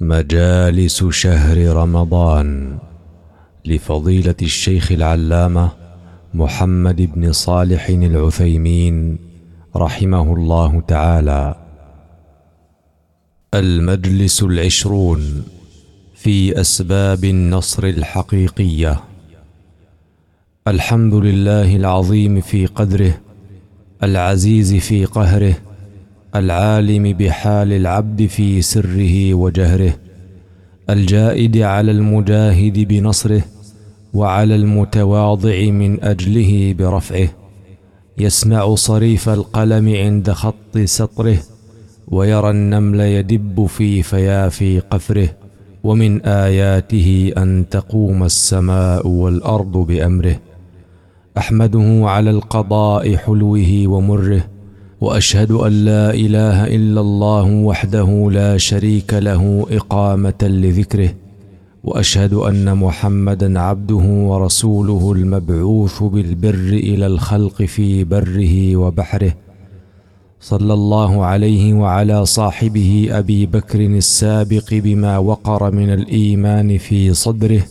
مجالس شهر رمضان لفضيلة الشيخ العلامة محمد بن صالح العثيمين رحمه الله تعالى. المجلس العشرون في أسباب النصر الحقيقية. الحمد لله العظيم في قدره العزيز في قهره العالم بحال العبد في سره وجهره الجائد على المجاهد بنصره وعلى المتواضع من أجله برفعه يسمع صريف القلم عند خط سطره ويرى النمل يدب في فيافي قفره ومن آياته أن تقوم السماء والأرض بأمره. أحمده على القضاء حلوة ومره وأشهد أن لا إله إلا الله وحده لا شريك له إقامة لذكره وأشهد أن محمدا عبده ورسوله المبعوث بالبر إلى الخلق في بره وبحره. صلى الله عليه وعلى صاحبه أبي بكر السابق بما وقر من الإيمان في صدره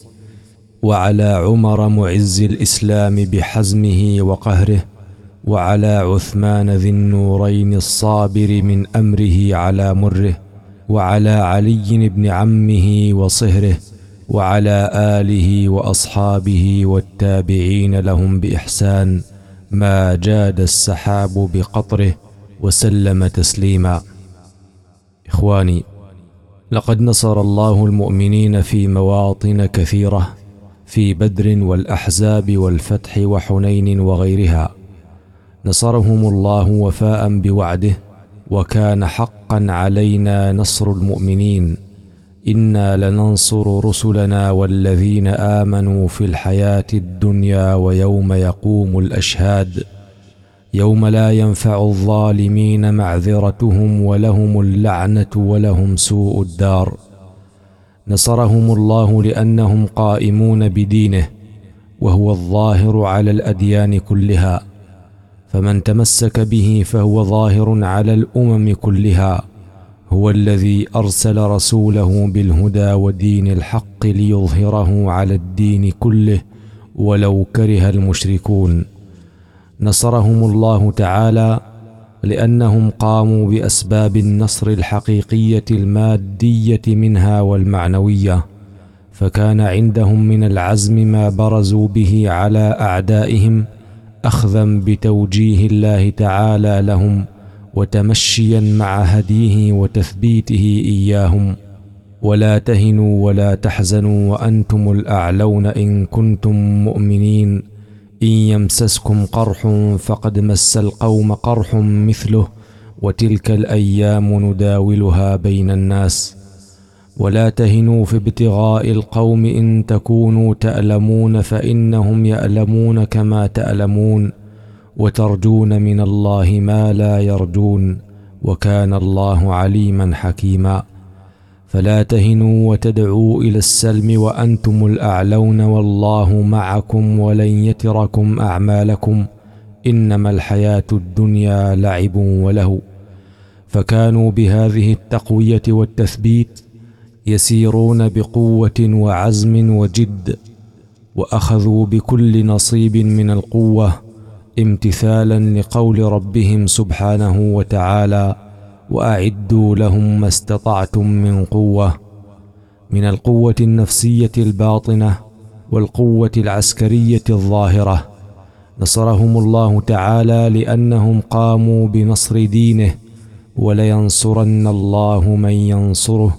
وعلى عمر معز الإسلام بحزمه وقهره. وعلى عثمان ذي النورين الصابر من أمره على مره وعلى علي بن عمه وصهره وعلى آله وأصحابه والتابعين لهم بإحسان ما جاد السحاب بقطره وسلم تسليما. إخواني لقد نصر الله المؤمنين في مواطن كثيرة في بدر والأحزاب والفتح وحنين وغيرها. نصرهم الله وفاء بوعده وكان حقا علينا نصر المؤمنين. إنا لننصر رسلنا والذين آمنوا في الحياة الدنيا ويوم يقوم الأشهاد. يوم لا ينفع الظالمين معذرتهم ولهم اللعنة ولهم سوء الدار. نصرهم الله لأنهم قائمون بدينه وهو الظاهر على الأديان كلها. فمن تمسك به فهو ظاهر على الأمم كلها هو الذي أرسل رسوله بالهدى ودين الحق ليظهره على الدين كله ولو كره المشركون. نصرهم الله تعالى لأنهم قاموا بأسباب النصر الحقيقية المادية منها والمعنوية فكان عندهم من العزم ما برزوا به على أعدائهم أخذا بتوجيه الله تعالى لهم وتمشيا مع هديه وتثبيته إياهم. ولا تهنوا ولا تحزنوا وأنتم الأعلون إن كنتم مؤمنين. إن يمسسكم قرح فقد مس القوم قرح مثله وتلك الأيام نداولها بين الناس. ولا تهنوا في ابتغاء القوم إن تكونوا تألمون فإنهم يألمون كما تألمون وترجون من الله ما لا يرجون وكان الله عليما حكيما فلا تهنوا وتدعوا إلى السلم وأنتم الأعلون والله معكم ولن يتركم أعمالكم إنما الحياة الدنيا لعب وله فكانوا بهذه التقوية والتثبيت يسيرون بقوة وعزم وجد وأخذوا بكل نصيب من القوة امتثالا لقول ربهم سبحانه وتعالى وأعدوا لهم ما استطعتم من قوة من القوة النفسية الباطنة والقوة العسكرية الظاهرة. نصرهم الله تعالى لأنهم قاموا بنصر دينه ولينصرن الله من ينصره.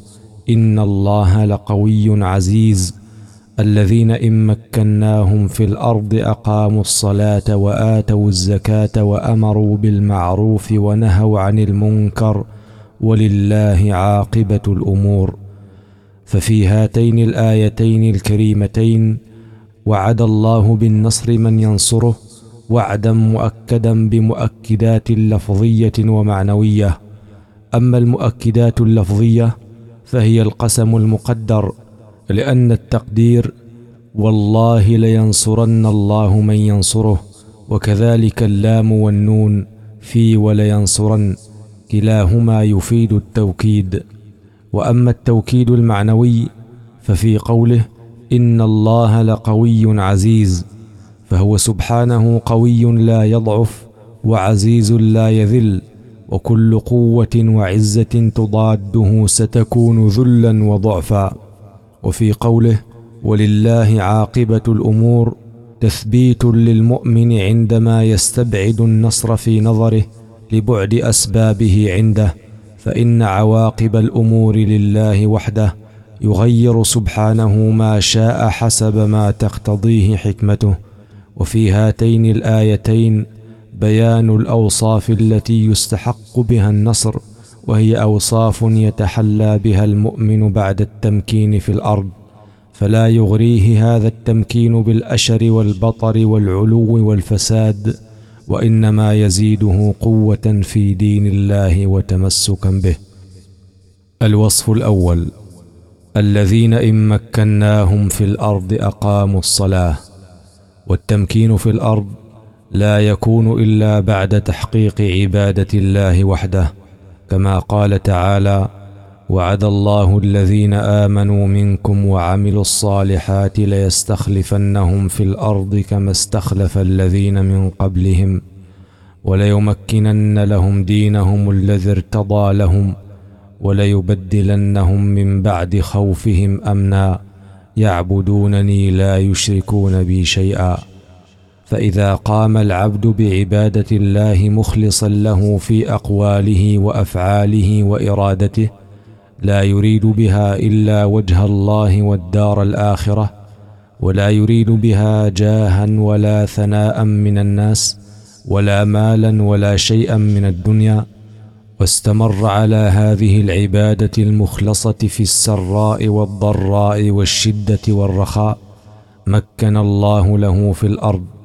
ان الله لقوي عزيز. الذين ان مكناهم في الأرض اقاموا الصلاه واتوا الزكاه وامروا بالمعروف ونهوا عن المنكر ولله عاقبه الأمور. ففي هاتين الايتين الكريمتين وعد الله بالنصر من ينصره وعدا مؤكدا بمؤكدات لفظيه ومعنويه. اما المؤكدات اللفظيه فهي القسم المقدر لأن التقدير والله لينصرن الله من ينصره وكذلك اللام والنون في ولينصرن كلاهما يفيد التوكيد. وأما التوكيد المعنوي ففي قوله إن الله لقوي عزيز فهو سبحانه قوي لا يضعف وعزيز لا يذل. وكل قوة وعزة تضاده ستكون ذلا وضعفا. وفي قوله ولله عاقبة الأمور تثبيت للمؤمن عندما يستبعد النصر في نظره لبعد أسبابه عنده فإن عواقب الأمور لله وحده يغير سبحانه ما شاء حسب ما تقتضيه حكمته. وفي هاتين الآيتين بيان الأوصاف التي يستحق بها النصر وهي أوصاف يتحلى بها المؤمن بعد التمكين في الأرض فلا يغريه هذا التمكين بالأشر والبطر والعلو والفساد وإنما يزيده قوة في دين الله وتمسكا به. الوصف الأول الذين إن مكناهم في الأرض أقاموا الصلاة والتمكين في الأرض لا يكون إلا بعد تحقيق عبادة الله وحده كما قال تعالى وعد الله الذين آمنوا منكم وعملوا الصالحات ليستخلفنهم في الأرض كما استخلف الذين من قبلهم وليمكنن لهم دينهم الذي ارتضى لهم وليبدلنهم من بعد خوفهم أمنا يعبدونني لا يشركون بي شيئا. فإذا قام العبد بعبادة الله مخلصا له في أقواله وأفعاله وإرادته لا يريد بها إلا وجه الله والدار الآخرة ولا يريد بها جاها ولا ثناء من الناس ولا مالا ولا شيئا من الدنيا واستمر على هذه العبادة المخلصة في السراء والضراء والشدة والرخاء مكن الله له في الأرض.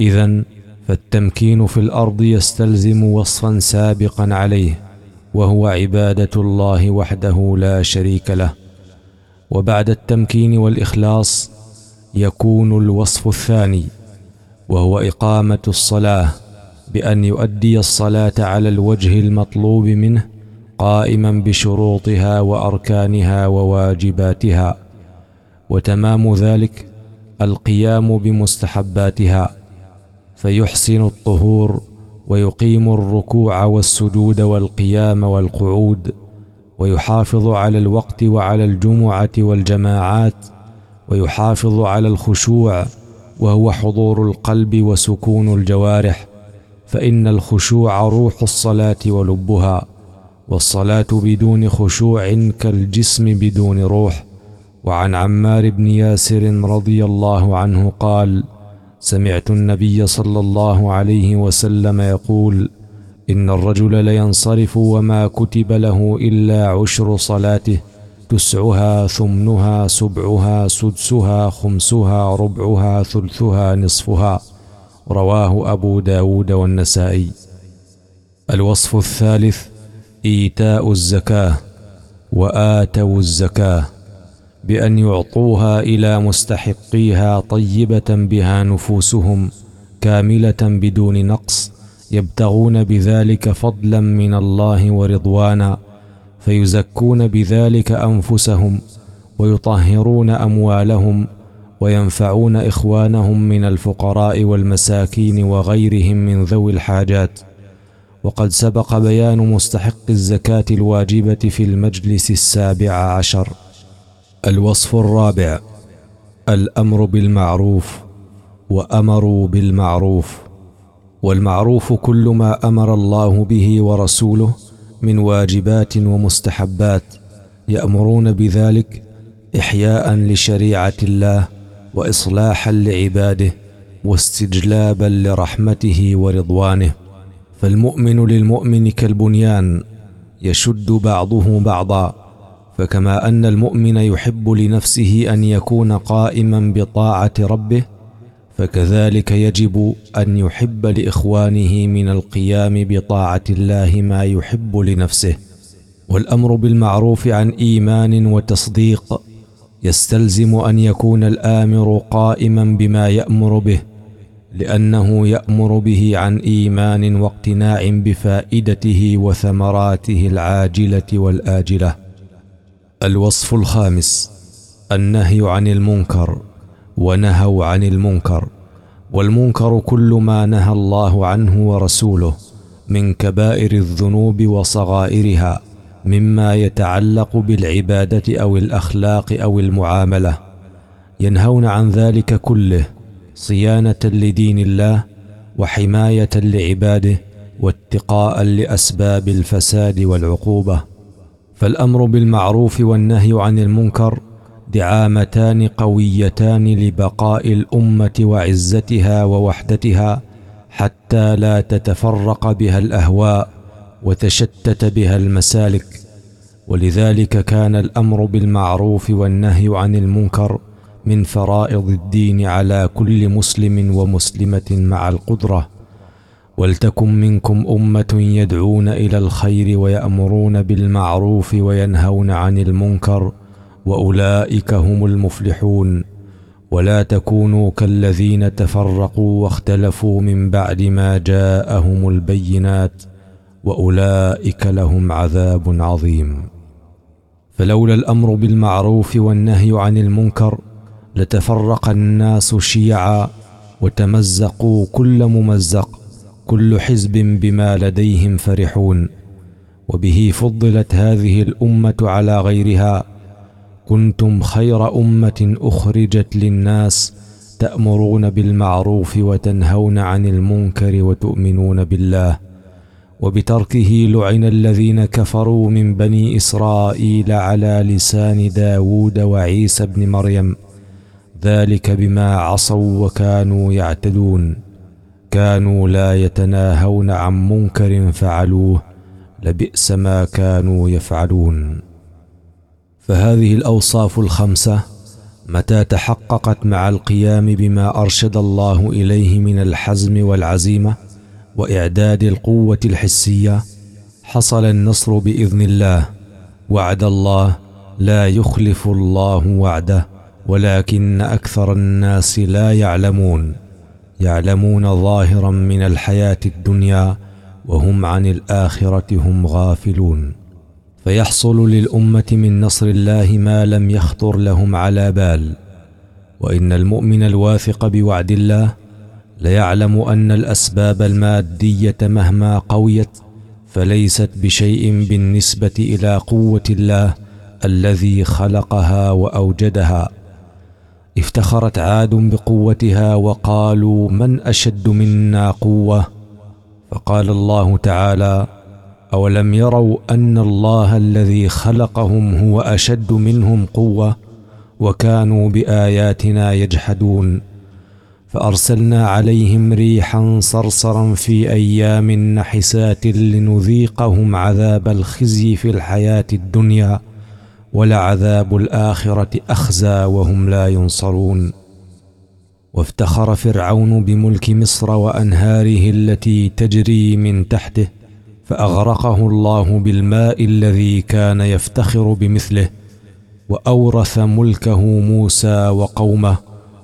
اذا فالتمكين في الأرض يستلزم وصفا سابقا عليه وهو عبادة الله وحده لا شريك له. وبعد التمكين والإخلاص يكون الوصف الثاني وهو إقامة الصلاة بأن يؤدي الصلاة على الوجه المطلوب منه قائما بشروطها وأركانها وواجباتها. وتمام ذلك القيام بمستحباتها. فيحسن الطهور ويقيم الركوع والسجود والقيام والقعود ويحافظ على الوقت وعلى الجمعة والجماعات ويحافظ على الخشوع وهو حضور القلب وسكون الجوارح فإن الخشوع روح الصلاة ولبها والصلاة بدون خشوع كالجسم بدون روح وعن عمار بن ياسر رضي الله عنه قال سمعت النبي صلى الله عليه وسلم يقول إن الرجل لينصرف وما كتب له إلا عشر صلاته تسعها ثمنها سبعها سدسها خمسها ربعها ثلثها نصفها. رواه أبو داود والنسائي. الوصف الثالث إيتاء الزكاة وآتوا الزكاة. بأن يعطوها إلى مستحقيها طيبة بها نفوسهم كاملة بدون نقص يبتغون بذلك فضلا من الله ورضوانا فيزكون بذلك أنفسهم ويطهرون أموالهم وينفعون إخوانهم من الفقراء والمساكين وغيرهم من ذوي الحاجات. وقد سبق بيان مستحق الزكاة الواجبة في المجلس السابع عشر. الوصف الرابع. الأمر بالمعروف وأمروا بالمعروف. والمعروف كل ما أمر الله به ورسوله من واجبات ومستحبات. يأمرون بذلك إحياء لشريعة الله وإصلاحا لعباده واستجلابا لرحمته ورضوانه. فالمؤمن للمؤمن كالبنيان يشد بعضه بعضا. فكما أن المؤمن يحب لنفسه أن يكون قائما بطاعة ربه فكذلك يجب أن يحب لإخوانه من القيام بطاعة الله ما يحب لنفسه. والأمر بالمعروف عن إيمان وتصديق يستلزم أن يكون الآمر قائما بما يأمر به لأنه يأمر به عن إيمان واقتناع بفائدته وثمراته العاجلة والآجلة. الوصف الخامس النهي عن المنكر ونهوا عن المنكر والمنكر كل ما نهى الله عنه ورسوله من كبائر الذنوب وصغائرها مما يتعلق بالعبادة أو الأخلاق أو المعاملة. ينهون عن ذلك كله صيانة لدين الله وحماية لعباده واتقاء لأسباب الفساد والعقوبة. فالأمر بالمعروف والنهي عن المنكر دعامتان قويتان لبقاء الأمة وعزتها ووحدتها حتى لا تتفرق بها الأهواء وتشتت بها المسالك. ولذلك كان الأمر بالمعروف والنهي عن المنكر من فرائض الدين على كل مسلم ومسلمة مع القدرة. ولتكن منكم أمة يدعون إلى الخير ويأمرون بالمعروف وينهون عن المنكر وأولئك هم المفلحون. ولا تكونوا كالذين تفرقوا واختلفوا من بعد ما جاءهم البينات وأولئك لهم عذاب عظيم. فلولا الأمر بالمعروف والنهي عن المنكر لتفرق الناس شيعا وتمزقوا كل ممزق. كل حزب بما لديهم فرحون وبه فضلت هذه الأمة على غيرها كنتم خير أمة أخرجت للناس تأمرون بالمعروف وتنهون عن المنكر وتؤمنون بالله وبتركه لعن الذين كفروا من بني إسرائيل على لسان داود وعيسى بن مريم ذلك بما عصوا وكانوا يعتدون كانوا لا يتناهون عن منكر فعلوه لبئس ما كانوا يفعلون. فهذه الأوصاف الخمسة متى تحققت مع القيام بما أرشد الله إليه من الحزم والعزيمة وإعداد القوة الحسية حصل النصر بإذن الله. وعد الله لا يخلف الله وعده ولكن أكثر الناس لا يعلمون. يعلمون ظاهرا من الحياة الدنيا وهم عن الآخرة هم غافلون. فيحصل للأمة من نصر الله ما لم يخطر لهم على بال. وإن المؤمن الواثق بوعد الله ليعلم أن الأسباب المادية مهما قويت فليست بشيء بالنسبة إلى قوة الله الذي خلقها وأوجدها. افتخرت عاد بقوتها وقالوا من أشد منا قوة؟ فقال الله تعالى أولم يروا أن الله الذي خلقهم هو أشد منهم قوة وكانوا بآياتنا يجحدون؟ فأرسلنا عليهم ريحا صرصرا في أيام نحسات لنذيقهم عذاب الخزي في الحياة الدنيا ولعذاب الآخرة أخزى وهم لا ينصرون. وافتخر فرعون بملك مصر وأنهاره التي تجري من تحته فأغرقه الله بالماء الذي كان يفتخر بمثله وأورث ملكه موسى وقومه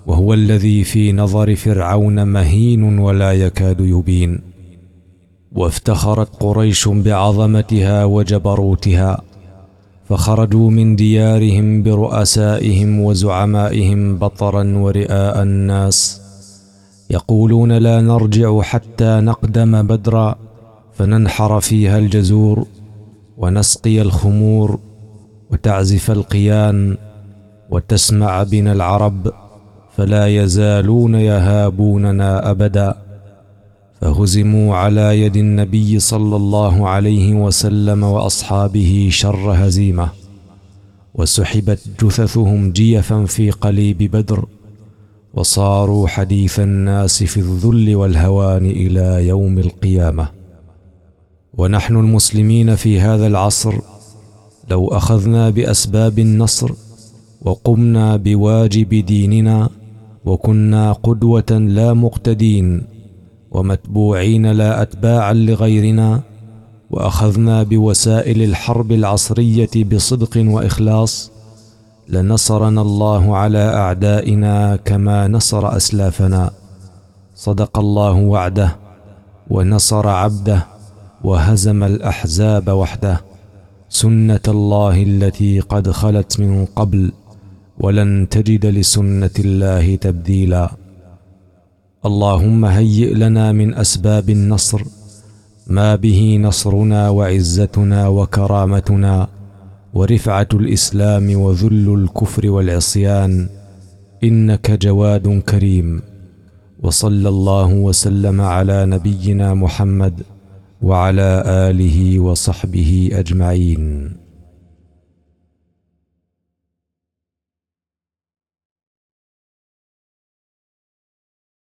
وهو الذي في نظر فرعون مهين ولا يكاد يبين. وافتخرت قريش بعظمتها وجبروتها فخرجوا من ديارهم برؤسائهم وزعمائهم بطرا ورئاء الناس. يقولون لا نرجع حتى نقدم بدرا فننحر فيها الجزور ونسقي الخمور وتعزف القيان وتسمع بنا العرب فلا يزالون يهابوننا ابدا. فهزموا على يد النبي صلى الله عليه وسلم وأصحابه شر هزيمة وسحبت جثثهم جيفا في قليب بدر وصاروا حديث الناس في الذل والهوان إلى يوم القيامة. ونحن المسلمين في هذا العصر لو أخذنا بأسباب النصر وقمنا بواجب ديننا وكنا قدوة لا مقتدين ومتبوعين لا أتباعا لغيرنا وأخذنا بوسائل الحرب العصرية بصدق وإخلاص لنصرنا الله على أعدائنا كما نصر أسلافنا. صدق الله وعده ونصر عبده وهزم الأحزاب وحده. سنة الله التي قد خلت من قبل ولن تجد لسنة الله تبديلا. اللهم هيئ لنا من أسباب النصر ما به نصرنا وعزتنا وكرامتنا ورفعة الإسلام وذل الكفر والعصيان إنك جواد كريم. وصلى الله وسلم على نبينا محمد وعلى آله وصحبه أجمعين.